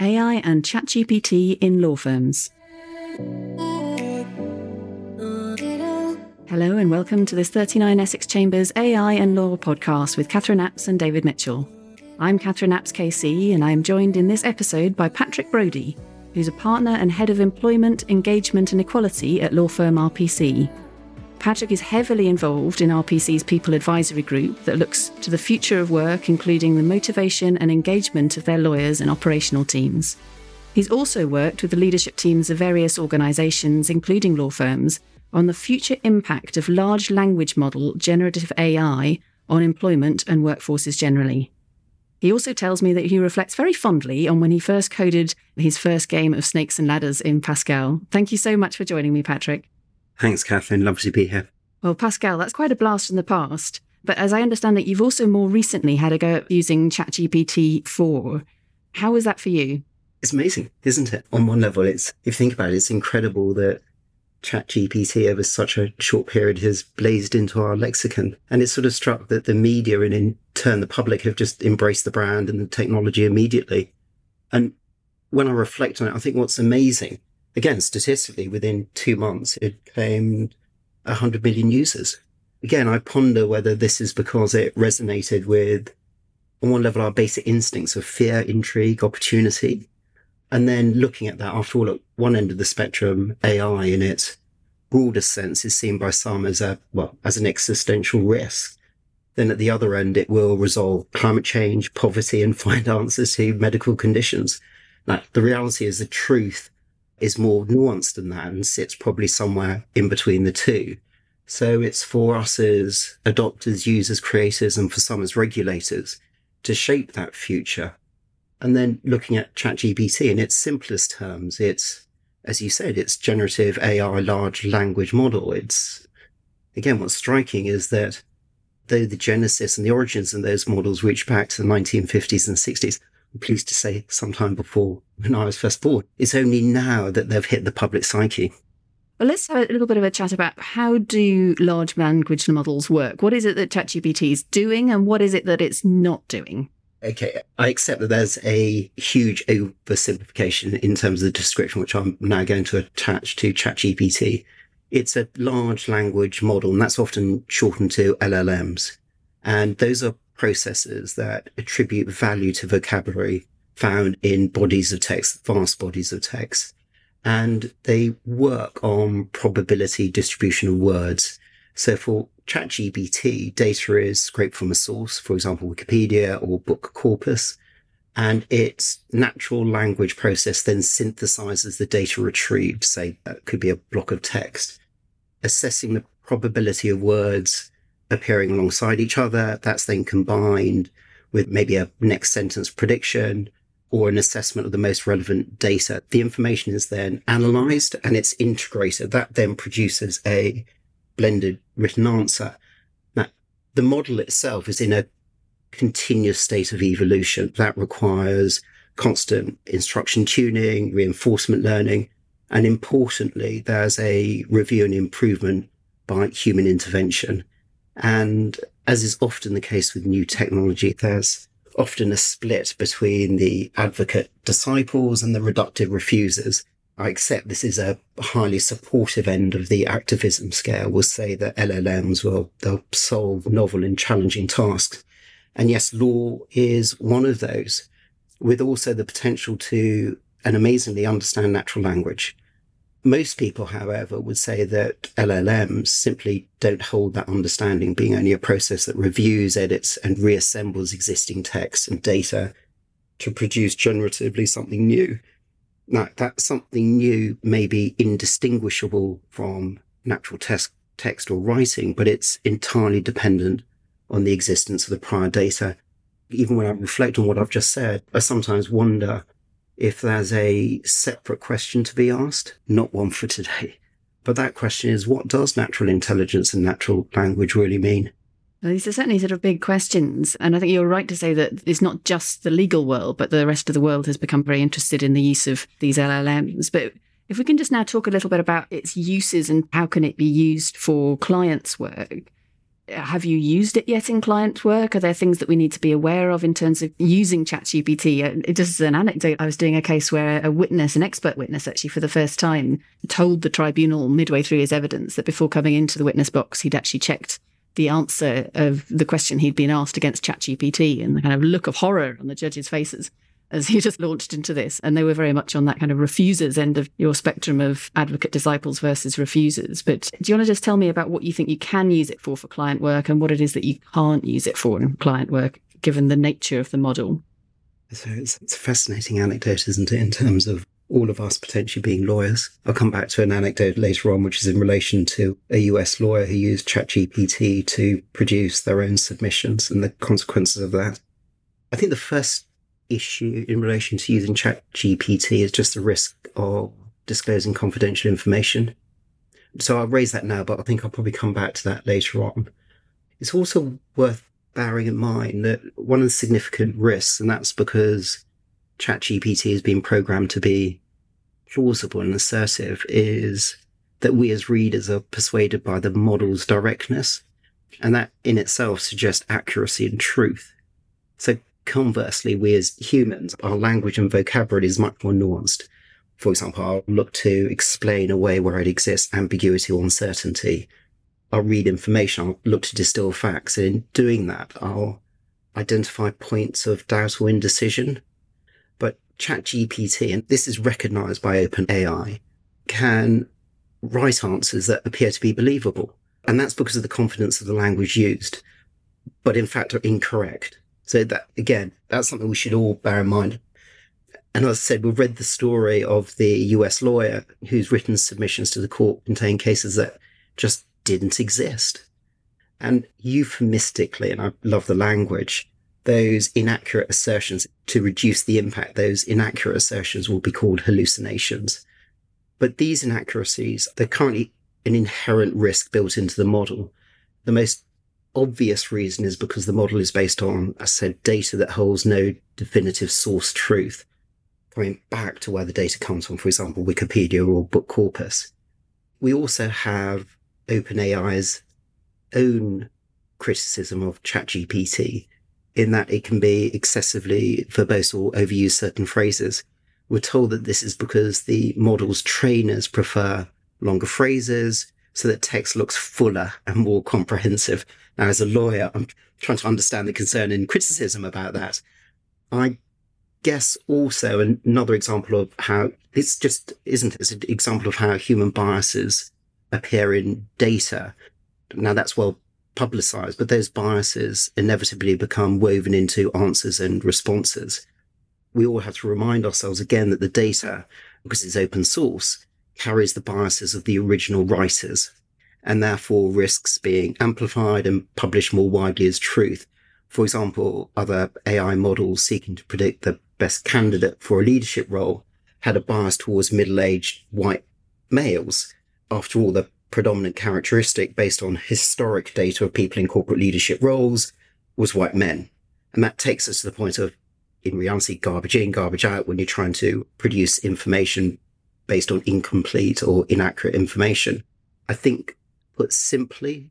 AI and ChatGPT in law firms. Hello and welcome to this 39 Essex Chambers AI and Law podcast with Katherine Apps and David Mitchell. I'm Katherine Apps KC and I am joined in this episode by Patrick Brodie, who's a partner and head of employment, engagement and equality at law firm RPC. Patrick is heavily involved in RPC's people advisory group that looks to the future of work, including the motivation and engagement of their lawyers and operational teams. He's also worked with the leadership teams of various organisations, including law firms, on the future impact of large language model generative AI on employment and workforces generally. He also tells me that he reflects very fondly on when he first coded his first game of Snakes and Ladders in Pascal. Thank you so much for joining me, Patrick. Thanks, Katherine. Lovely to be here. Well, Pascal, that's quite a blast from the past. But as I understand it, you've also more recently had a go at using ChatGPT 4. How was that for you? It's amazing, isn't it? On one level, it's if you think about it, it's incredible that ChatGPT over such a short period has blazed into our lexicon. And it's sort of struck that the media and in turn the public have just embraced the brand and the technology immediately. And when I reflect on it, I think what's amazing, again, statistically, within two months, it claimed 100 million users. Again, I ponder whether this is because it resonated with, on one level, our basic instincts of fear, intrigue, opportunity, and then looking at that, after all, at one end of the spectrum, AI in its broadest sense is seen by some as a, well, as an existential risk. Then at the other end, it will resolve climate change, poverty, and find answers to medical conditions. Now, the reality is the truth is more nuanced than that and sits probably somewhere in between the two. So it's for us as adopters, users, creators, and for some as regulators to shape that future and then looking at ChatGPT in its simplest terms, it's, as you said, it's generative AI large language model. It's, again, what's striking is that though the genesis and the origins of those models reach back to the 1950s and 60s, I'm pleased to say sometime before when I was first born, it's only now that they've hit the public psyche. Well, let's have a little bit of a chat about how do large language models work? What is it that ChatGPT is doing and what is it that it's not doing? Okay, I accept that there's a huge oversimplification in terms of the description, which I'm now going to attach to ChatGPT. It's a large language model, and that's often shortened to LLMs. And those are processes that attribute value to vocabulary found in bodies of text, vast bodies of text. And they work on probability distribution of words. So for ChatGPT, data is scraped from a source, for example, Wikipedia or book corpus, and its natural language process then synthesizes the data retrieved, say, that could be a block of text, assessing the probability of words appearing alongside each other. That's then combined with maybe a next sentence prediction or an assessment of the most relevant data. The information is then analyzed and it's integrated. That then produces a blended written answer. Now, the model itself is in a continuous state of evolution that requires constant instruction tuning, reinforcement learning, and importantly, there's a review and improvement by human intervention. And as is often the case with new technology, there's often a split between the advocate disciples and the reductive refusers. I accept this is a highly supportive end of the activism scale We'll say that LLMs will they'll solve novel and challenging tasks. And yes, law is one of those, with also the potential to and amazingly understand natural language. Most people, however, would say that LLMs simply don't hold that understanding, being only a process that reviews, edits, and reassembles existing text and data to produce generatively something new. Now, that's something new, may be indistinguishable from natural text, text or writing, but it's entirely dependent on the existence of the prior data. Even when I reflect on what I've just said, I sometimes wonder if there's a separate question to be asked, not one for today. But that question is what does natural intelligence and natural language really mean? Well, these are certainly sort of big questions. And I think you're right to say that it's not just the legal world, but the rest of the world has become very interested in the use of these LLMs. But if we can just now talk a little bit about its uses and how can it be used for clients' work. Have you used it yet in client work? Are there things that we need to be aware of in terms of using ChatGPT? Uh, just as an anecdote, I was doing a case where a witness, an expert witness, actually for the first time, told the tribunal midway through his evidence that before coming into the witness box, he'd actually checked the answer of the question he'd been asked against ChatGPT and the kind of look of horror on the judges' faces as he just launched into this. And they were very much on that kind of refusers end of your spectrum of advocate disciples versus refusers. But do you want to just tell me about what you think you can use it for for client work and what it is that you can't use it for in client work, given the nature of the model? So it's, it's a fascinating anecdote, isn't it, in terms of all of us potentially being lawyers. I'll come back to an anecdote later on, which is in relation to a US lawyer who used ChatGPT to produce their own submissions and the consequences of that. I think the first issue in relation to using ChatGPT is just the risk of disclosing confidential information. So I'll raise that now, but I think I'll probably come back to that later on. It's also worth bearing in mind that one of the significant risks, and that's because ChatGPT has been programmed to be plausible and assertive, is that we as readers are persuaded by the model's directness. And that in itself suggests accuracy and truth. So Conversely, we as humans, our language and vocabulary is much more nuanced. For example, I'll look to explain away way where it exists ambiguity or uncertainty. I'll read information, I'll look to distill facts. And in doing that, I'll identify points of doubt or indecision. But ChatGPT, and this is recognized by OpenAI, can write answers that appear to be believable. And that's because of the confidence of the language used, but in fact are incorrect. So that again, that's something we should all bear in mind. And as I said, we've read the story of the US lawyer whose written submissions to the court contain cases that just didn't exist. And euphemistically, and I love the language, those inaccurate assertions to reduce the impact, those inaccurate assertions will be called hallucinations. But these inaccuracies, they're currently an inherent risk built into the model. The most obvious reason is because the model is based on, I said, data that holds no definitive source truth. Coming back to where the data comes from, for example, Wikipedia or book corpus. We also have OpenAI's own criticism of ChatGPT in that it can be excessively verbose or overuse certain phrases. We're told that this is because the model's trainers prefer longer phrases so that text looks fuller and more comprehensive. As a lawyer, I'm trying to understand the concern and criticism about that. I guess also another example of how this just isn't? It's an example of how human biases appear in data. Now that's well publicized, but those biases inevitably become woven into answers and responses. We all have to remind ourselves again that the data, because it's open source, carries the biases of the original writers and therefore risks being amplified and published more widely as truth. For example, other AI models seeking to predict the best candidate for a leadership role had a bias towards middle-aged white males. After all, the predominant characteristic based on historic data of people in corporate leadership roles was white men. And that takes us to the point of, in reality, garbage in, garbage out when you're trying to produce information based on incomplete or inaccurate information. I think Put simply,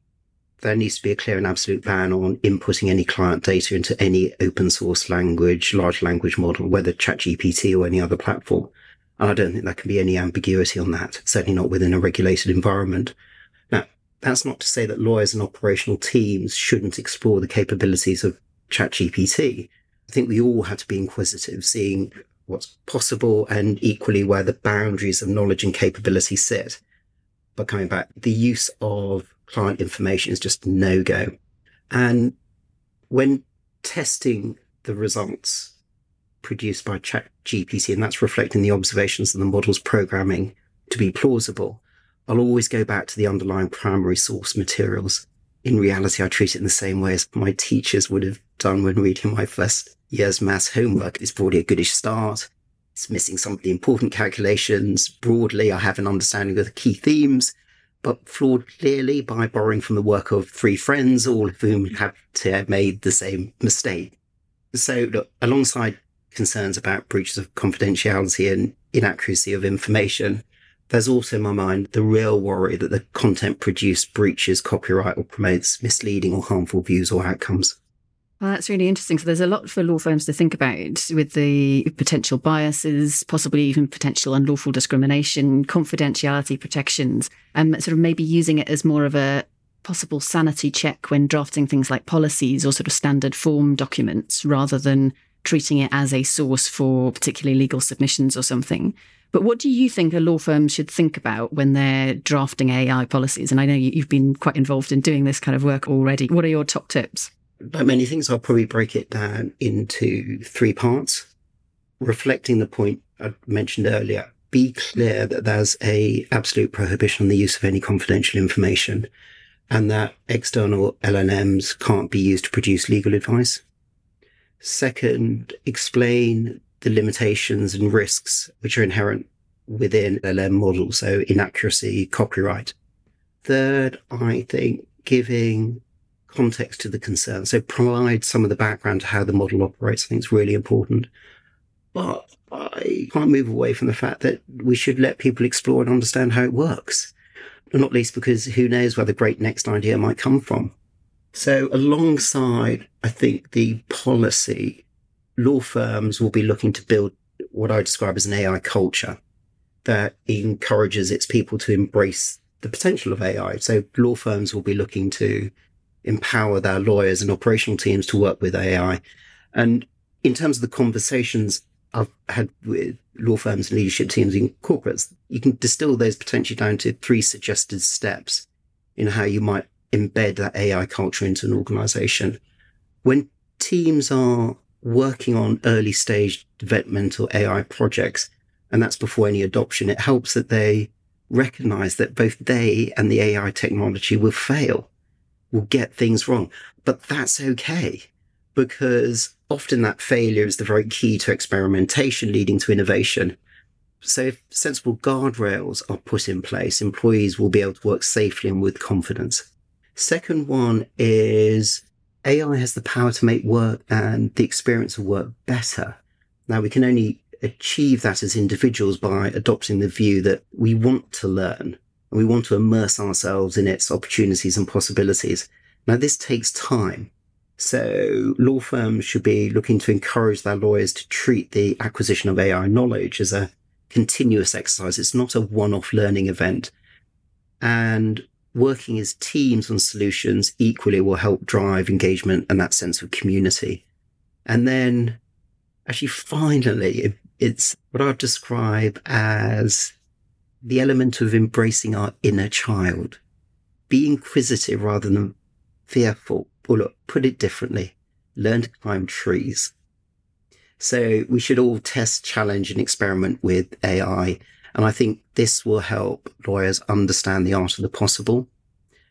there needs to be a clear and absolute ban on inputting any client data into any open source language, large language model, whether ChatGPT or any other platform. And I don't think there can be any ambiguity on that, certainly not within a regulated environment. Now, that's not to say that lawyers and operational teams shouldn't explore the capabilities of ChatGPT. I think we all have to be inquisitive, seeing what's possible and equally where the boundaries of knowledge and capability sit. But coming back, the use of client information is just no go. And when testing the results produced by ChatGPT, and that's reflecting the observations of the model's programming to be plausible, I'll always go back to the underlying primary source materials. In reality, I treat it in the same way as my teachers would have done when reading my first year's maths homework. It's broadly a goodish start. It's missing some of the important calculations. Broadly, I have an understanding of the key themes, but flawed clearly by borrowing from the work of three friends, all of whom have made the same mistake. So, look, alongside concerns about breaches of confidentiality and inaccuracy of information, there's also in my mind the real worry that the content produced breaches copyright or promotes misleading or harmful views or outcomes. Well, that's really interesting. So there's a lot for law firms to think about with the potential biases, possibly even potential unlawful discrimination, confidentiality protections, and sort of maybe using it as more of a possible sanity check when drafting things like policies or sort of standard form documents rather than treating it as a source for particularly legal submissions or something. But what do you think a law firm should think about when they're drafting AI policies? And I know you've been quite involved in doing this kind of work already. What are your top tips? Like many things, I'll probably break it down into three parts. Reflecting the point I mentioned earlier, be clear that there's a absolute prohibition on the use of any confidential information and that external LLMs can't be used to produce legal advice. Second, explain the limitations and risks which are inherent within LLM models, so inaccuracy, copyright. Third, I think giving context to the concern, so provide some of the background to how the model operates, I think is really important. But I can't move away from the fact that we should let people explore and understand how it works. Not least because who knows where the great next idea might come from. So alongside, I think the policy law firms will be looking to build what I describe as an AI culture that encourages its people to embrace the potential of AI. So law firms will be looking to empower their lawyers and operational teams to work with AI. And in terms of the conversations I've had with law firms and leadership teams in corporates, you can distill those potentially down to three suggested steps in how you might embed that AI culture into an organization. When teams are working on early stage developmental AI projects, and that's before any adoption, it helps that they recognize that both they and the AI technology will fail, will get things wrong. But that's okay because often that failure is the very key to experimentation leading to innovation. So if sensible guardrails are put in place, employees will be able to work safely and with confidence. Second one is AI has the power to make work and the experience of work better. Now, we can only achieve that as individuals by adopting the view that we want to learn we want to immerse ourselves in its opportunities and possibilities. Now, this takes time. So law firms should be looking to encourage their lawyers to treat the acquisition of AI knowledge as a continuous exercise. It's not a one-off learning event. And working as teams on solutions equally will help drive engagement and that sense of community. And then actually finally, it's what I'd describe as the element of embracing our inner child. Be inquisitive rather than fearful. Or look, put it differently. Learn to climb trees. So we should all test, challenge and experiment with AI and I think this will help lawyers understand the art of the possible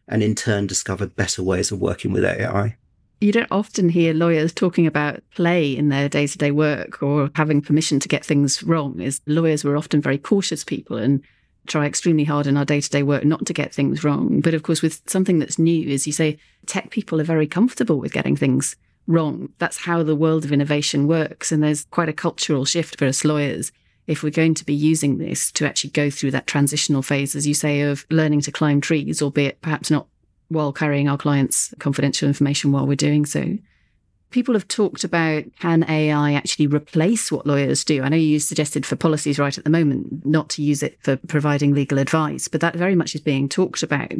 and in turn discover better ways of working with AI. You don't often hear lawyers talking about play in their day to day work or having permission to get things wrong. Is lawyers were often very cautious people and try extremely hard in our day to day work not to get things wrong. But of course, with something that's new, as you say, tech people are very comfortable with getting things wrong. That's how the world of innovation works. And there's quite a cultural shift for us lawyers if we're going to be using this to actually go through that transitional phase, as you say, of learning to climb trees, albeit perhaps not while carrying our clients' confidential information while we're doing so. People have talked about can AI actually replace what lawyers do? I know you suggested for policies right at the moment not to use it for providing legal advice, but that very much is being talked about.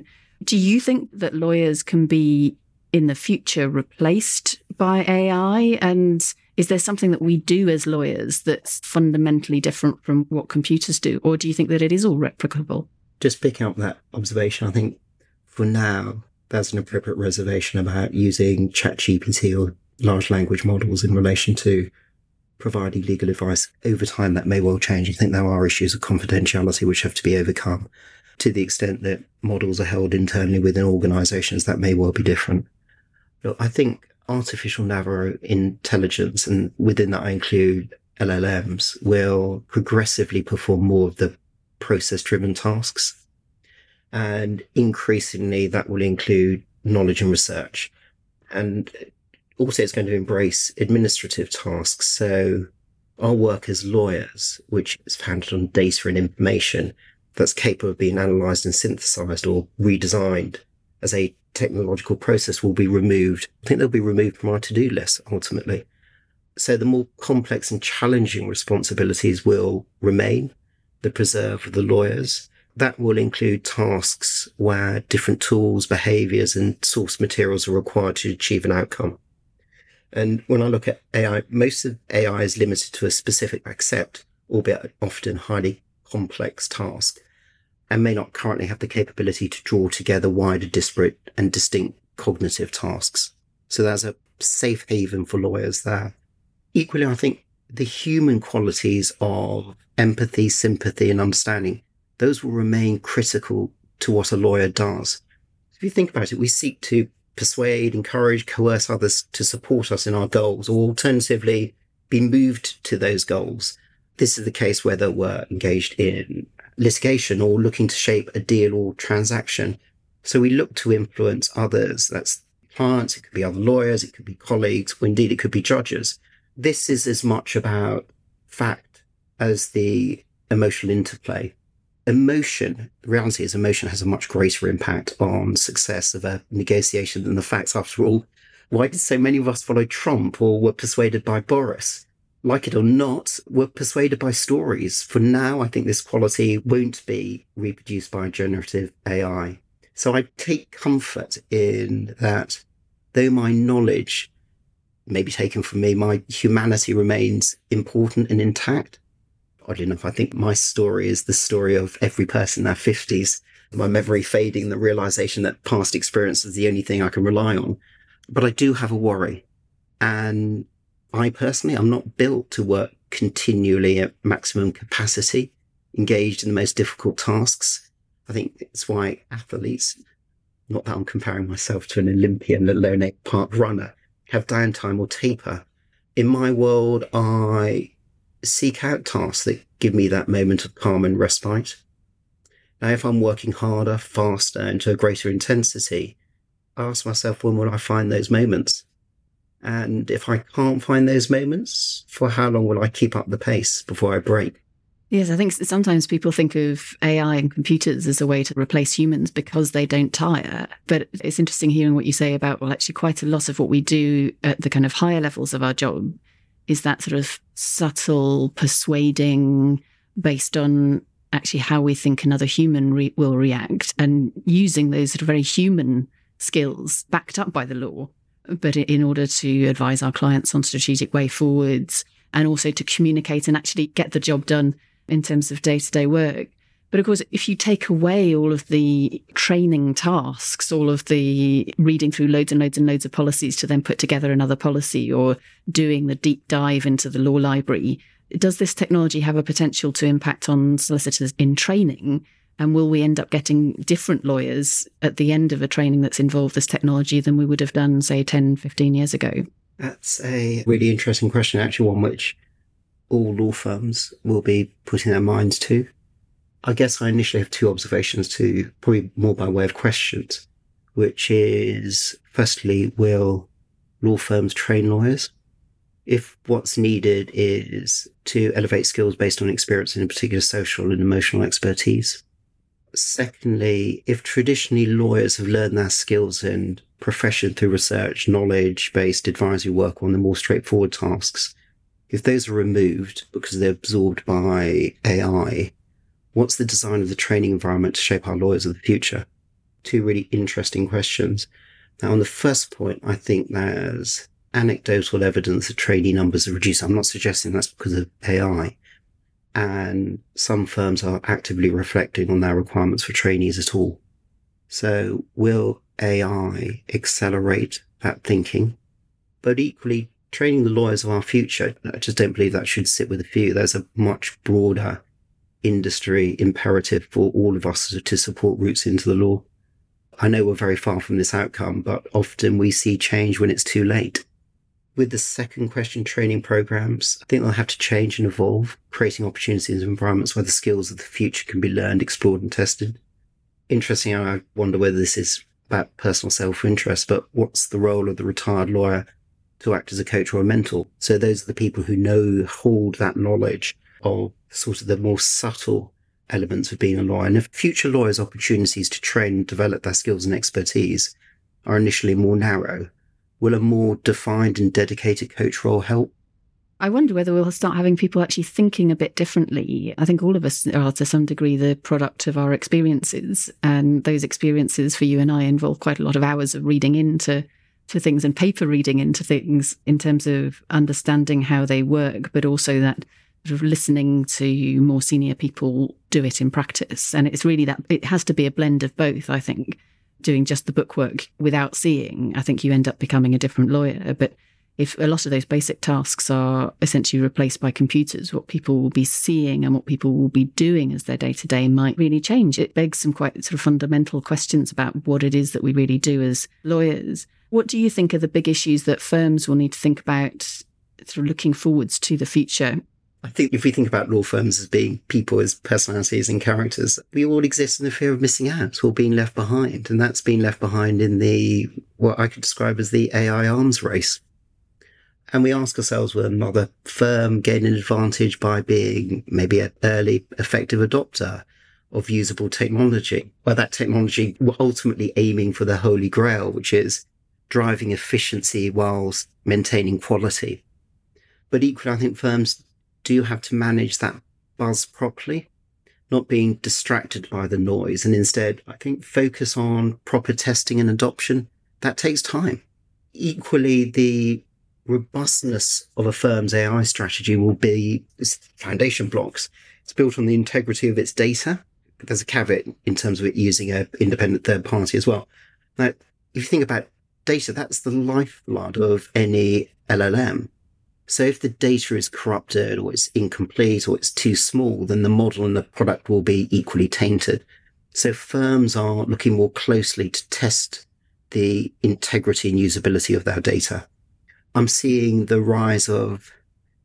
Do you think that lawyers can be in the future replaced by AI? And is there something that we do as lawyers that's fundamentally different from what computers do? Or do you think that it is all replicable? Just picking up that observation, I think for now, there's an appropriate reservation about using ChatGPT or large language models in relation to providing legal advice. Over time, that may well change. I think there are issues of confidentiality which have to be overcome. To the extent that models are held internally within organizations, that may well be different. Look, I think artificial narrow intelligence, and within that I include LLMs, will progressively perform more of the process driven tasks. And increasingly that will include knowledge and research. And also it's going to embrace administrative tasks. So our work as lawyers, which is founded on data and information, that's capable of being analyzed and synthesized or redesigned as a technological process will be removed. I think they'll be removed from our to-do list ultimately. So the more complex and challenging responsibilities will remain, the preserve of the lawyers. That will include tasks where different tools, behaviors and source materials are required to achieve an outcome. And when I look at AI, most of AI is limited to a specific accept, albeit often highly complex task, and may not currently have the capability to draw together wider, disparate and distinct cognitive tasks. So there's a safe haven for lawyers there. Equally, I think the human qualities of empathy, sympathy, and understanding, those will remain critical to what a lawyer does. If you think about it, we seek to persuade, encourage, coerce others to support us in our goals, or alternatively, be moved to those goals. This is the case whether we're engaged in litigation or looking to shape a deal or transaction. So we look to influence others. That's clients, it could be other lawyers, it could be colleagues, or indeed it could be judges this is as much about fact as the emotional interplay. Emotion, the reality is emotion has a much greater impact on success of a negotiation than the facts. After all, why did so many of us follow Trump or were persuaded by Boris? Like it or not, we're persuaded by stories. For now, I think this quality won't be reproduced by generative AI. So I take comfort in that though my knowledge may be taken from me, my humanity remains important and intact. Oddly enough, I think my story is the story of every person in their 50s, my memory fading, the realization that past experience is the only thing I can rely on. But I do have a worry. And I personally, I'm not built to work continually at maximum capacity, engaged in the most difficult tasks. I think it's why athletes, not that I'm comparing myself to an Olympian, let alone a park runner, have downtime or taper. In my world, I seek out tasks that give me that moment of calm and respite. Now, if I'm working harder, faster, and to a greater intensity, I ask myself, when will I find those moments? And if I can't find those moments, for how long will I keep up the pace before I break? Yes, I think sometimes people think of AI and computers as a way to replace humans because they don't tire. But it's interesting hearing what you say about, well, actually, quite a lot of what we do at the kind of higher levels of our job is that sort of subtle persuading based on actually how we think another human re- will react and using those sort of very human skills backed up by the law, but in order to advise our clients on strategic way forwards and also to communicate and actually get the job done in terms of day to day work. But of course, if you take away all of the training tasks, all of the reading through loads and loads and loads of policies to then put together another policy or doing the deep dive into the law library, does this technology have a potential to impact on solicitors in training? And will we end up getting different lawyers at the end of a training that's involved this technology than we would have done, say, 10, 15 years ago? That's a really interesting question, actually, one which all law firms will be putting their minds to. I guess I initially have two observations to probably more by way of questions, which is firstly, will law firms train lawyers? If what's needed is to elevate skills based on experience in particular social and emotional expertise. Secondly, if traditionally lawyers have learned their skills and profession through research, knowledge based advisory work on the more straightforward tasks, if those are removed because they're absorbed by AI, what's the design of the training environment to shape our lawyers of the future? Two really interesting questions. Now, on the first point, I think there's anecdotal evidence that trainee numbers are reduced. I'm not suggesting that's because of AI. And some firms are actively reflecting on their requirements for trainees at all. So will AI accelerate that thinking? But equally, training the lawyers of our future, I just don't believe that should sit with a few. There's a much broader industry imperative for all of us to support routes into the law. I know we're very far from this outcome, but often we see change when it's too late. With the second question, training programs, I think they'll have to change and evolve, creating opportunities and environments where the skills of the future can be learned, explored, and tested. Interesting, I wonder whether this is about personal self interest, but what's the role of the retired lawyer to act as a coach or a mentor. So those are the people who know, hold that knowledge of sort of the more subtle elements of being a lawyer. And if future lawyers' opportunities to train and develop their skills and expertise are initially more narrow, will a more defined and dedicated coach role help? I wonder whether we'll start having people actually thinking a bit differently. I think all of us are to some degree the product of our experiences. And those experiences for you and I involve quite a lot of hours of reading into to things and paper reading into things in terms of understanding how they work, but also that sort of listening to more senior people do it in practice. And it's really that it has to be a blend of both, I think. Doing just the bookwork without seeing, I think you end up becoming a different lawyer. But if a lot of those basic tasks are essentially replaced by computers, what people will be seeing and what people will be doing as their day to day might really change. It begs some quite sort of fundamental questions about what it is that we really do as lawyers. What do you think are the big issues that firms will need to think about of looking forwards to the future? I think if we think about law firms as being people as personalities and characters, we all exist in the fear of missing out or being left behind. And that's been left behind in the, what I could describe as the AI arms race and we ask ourselves, will another firm gain an advantage by being maybe an early effective adopter of usable technology? Well, that technology we're ultimately aiming for the holy grail, which is driving efficiency whilst maintaining quality. But equally, I think firms do you have to manage that buzz properly, not being distracted by the noise, and instead, I think, focus on proper testing and adoption. That takes time. Equally, the robustness of a firm's AI strategy will be its foundation blocks. It's built on the integrity of its data. There's a caveat in terms of it using an independent third party as well. Now, if you think about data, that's the lifeblood of any LLM. So if the data is corrupted or it's incomplete or it's too small, then the model and the product will be equally tainted. So firms are looking more closely to test the integrity and usability of their data. I'm seeing the rise of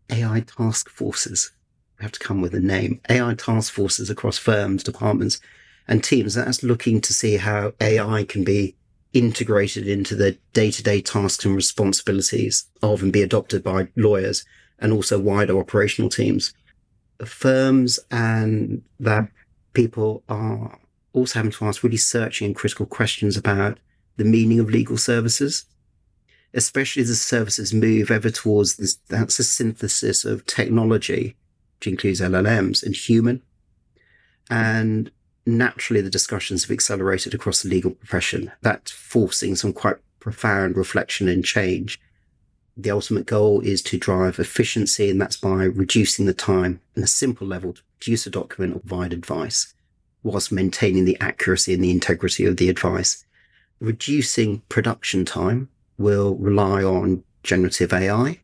AI task forces. We have to come with a name. AI task forces across firms, departments, and teams. That's looking to see how AI can be integrated into the day to day tasks and responsibilities of and be adopted by lawyers and also wider operational teams. Firms and that people are also having to ask really searching and critical questions about the meaning of legal services especially as the services move ever towards this, that's a synthesis of technology, which includes LLMs and human. And naturally, the discussions have accelerated across the legal profession. That's forcing some quite profound reflection and change. The ultimate goal is to drive efficiency, and that's by reducing the time in a simple level to produce a document or provide advice whilst maintaining the accuracy and the integrity of the advice. Reducing production time will rely on generative AI,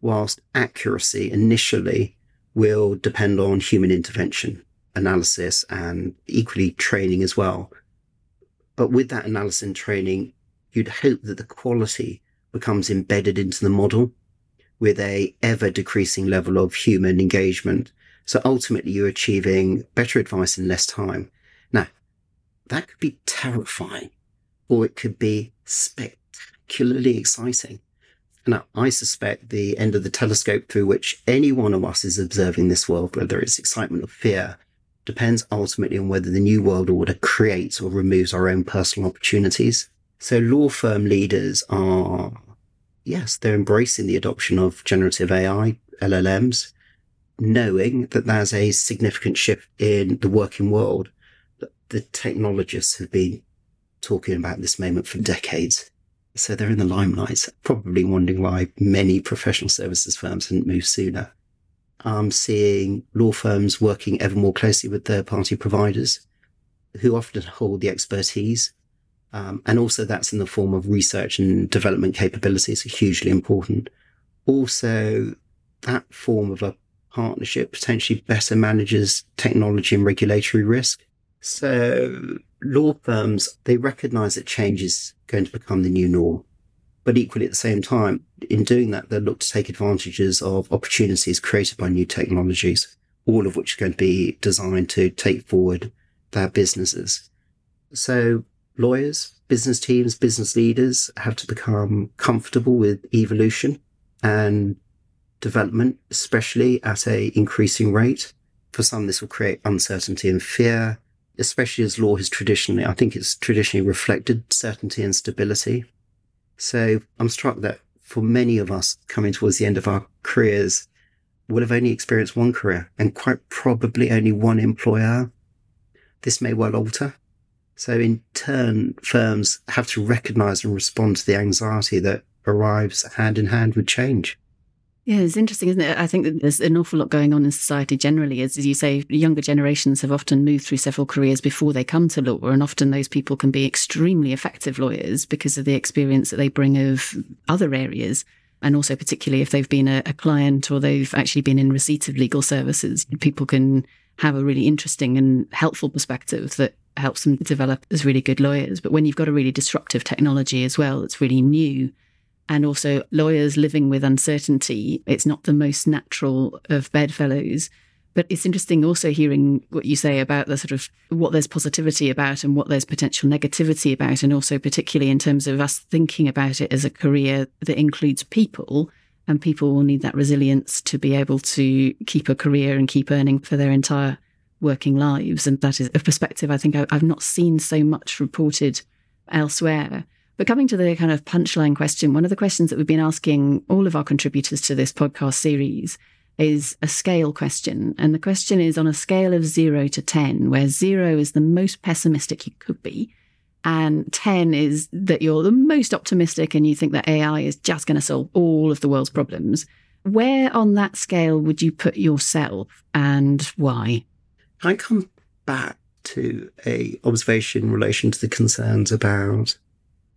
whilst accuracy initially will depend on human intervention, analysis, and equally training as well. But with that analysis and training, you'd hope that the quality becomes embedded into the model with a ever decreasing level of human engagement. So ultimately you're achieving better advice in less time. Now, that could be terrifying or it could be spectacularly exciting. Now, I suspect the end of the telescope through which any one of us is observing this world, whether it's excitement or fear, depends ultimately on whether the new world order creates or removes our own personal opportunities. So law firm leaders are, yes, they're embracing the adoption of generative AI, LLMs, knowing that there's a significant shift in the working world. The technologists have been talking about this moment for decades. So they're in the limelight, probably wondering why many professional services firms hadn't moved sooner. I'm seeing law firms working ever more closely with third party providers who often hold the expertise. Um, and also that's in the form of research and development capabilities hugely important. Also, that form of a partnership potentially better manages technology and regulatory risk. So law firms, they recognize that change is going to become the new norm. But equally at the same time, in doing that, they look to take advantages of opportunities created by new technologies, all of which are going to be designed to take forward their businesses. So lawyers, business teams, business leaders have to become comfortable with evolution and development, especially at a increasing rate For some, this will create uncertainty and fear, especially as law has traditionally, I think it's traditionally reflected certainty and stability. So I'm struck that for many of us coming towards the end of our careers, we'll have only experienced one career and quite probably only one employer. This may well alter. So in turn, firms have to recognize and respond to the anxiety that arrives hand in hand with change. Yeah, it's interesting, isn't it? I think that there's an awful lot going on in society generally. As, you say, younger generations have often moved through several careers before they come to law, and often those people can be extremely effective lawyers because of the experience that they bring of other areas. And also, particularly if they've been a, a client or they've actually been in receipt of legal services, people can have a really interesting and helpful perspective that helps them develop as really good lawyers. But when you've got a really disruptive technology as well, it's really new and also lawyers living with uncertainty. It's not the most natural of bedfellows. But it's interesting also hearing what you say about the sort of what there's positivity about and what there's potential negativity about, and also particularly in terms of us thinking about it as a career that includes people. And people will need that resilience to be able to keep a career and keep earning for their entire working lives. And that is a perspective I think I've not seen so much reported elsewhere. But coming to the kind of punchline question, one of the questions that we've been asking all of our contributors to this podcast series is a scale question. And the question is on a scale of zero to 10, where zero is the most pessimistic you could be, and 10 is that you're the most optimistic and you think that AI is just going to solve all of the world's problems. Where on that scale would you put yourself and why? I come back to a observation in relation to the concerns about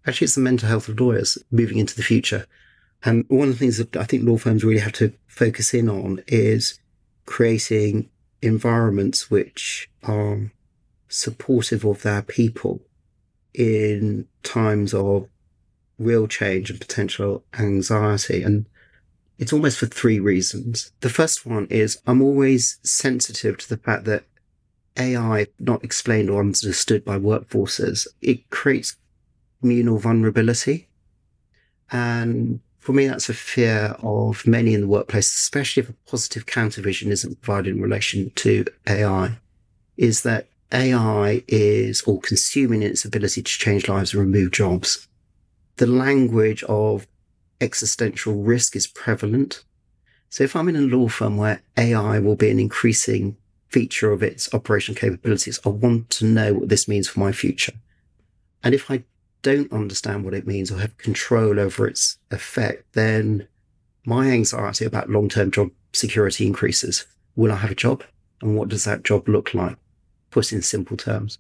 Actually, it's the mental health of lawyers moving into the future. And one of the things that I think law firms really have to focus in on is creating environments which are supportive of their people in times of real change and potential anxiety. And it's almost for three reasons. The first one is I'm always sensitive to the fact that AI, not explained or understood by workforces, it creates communal vulnerability. And for me, that's a fear of many in the workplace, especially if a positive countervision isn't provided in relation to AI, is that AI is all consuming in its ability to change lives and remove jobs. The language of existential risk is prevalent. So if I'm in a law firm where AI will be an increasing feature of its operational capabilities, I want to know what this means for my future. And if I don't understand what it means or have control over its effect, then my anxiety about long term job security increases. Will I have a job? And what does that job look like? Put in simple terms.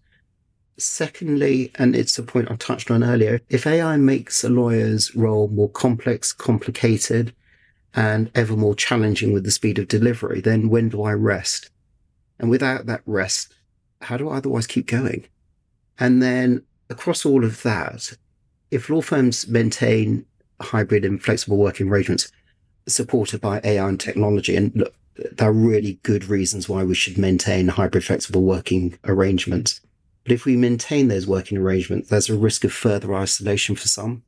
Secondly, and it's a point I touched on earlier, if AI makes a lawyer's role more complex, complicated, and ever more challenging with the speed of delivery, then when do I rest? And without that rest, how do I otherwise keep going? And then across all of that, if law firms maintain hybrid and flexible working arrangements supported by AI and technology, and look, there are really good reasons why we should maintain hybrid flexible working arrangements. But if we maintain those working arrangements, there's a risk of further isolation for some.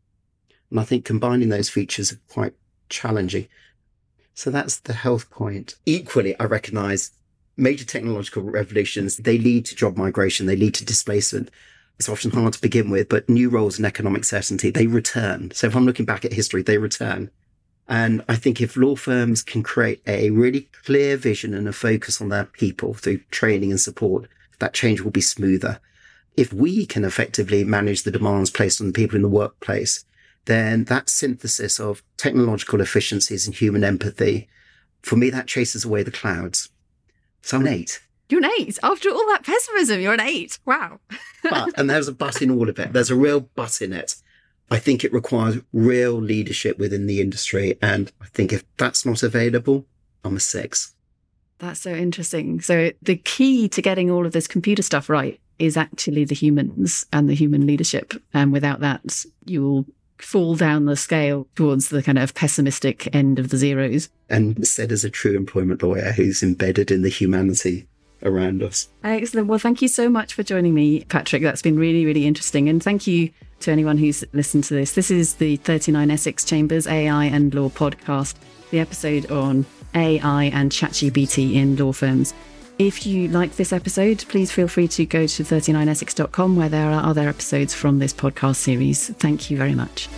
And I think combining those features are quite challenging. So that's the health point. Equally, I recognize major technological revolutions, they lead to job migration, they lead to displacement it's often hard to begin with, but new roles and economic certainty, they return. So if I'm looking back at history, they return. And I think if law firms can create a really clear vision and a focus on their people through training and support, that change will be smoother. If we can effectively manage the demands placed on the people in the workplace, then that synthesis of technological efficiencies and human empathy, for me, that chases away the clouds. So I'm an eight. You're an eight. After all that pessimism, you're an eight. Wow. but, and there's a but in all of it. There's a real but in it. I think it requires real leadership within the industry. And I think if that's not available, I'm a six. That's so interesting. So the key to getting all of this computer stuff right is actually the humans and the human leadership. And without that, you will fall down the scale towards the kind of pessimistic end of the zeros. And said as a true employment lawyer who's embedded in the humanity around us. Excellent. Well, thank you so much for joining me, Patrick. That's been really, really interesting. And thank you to anyone who's listened to this. This is the 39 Essex Chambers AI and Law podcast, the episode on AI and ChatGPT in law firms. If you like this episode, please feel free to go to 39essex.com where there are other episodes from this podcast series. Thank you very much.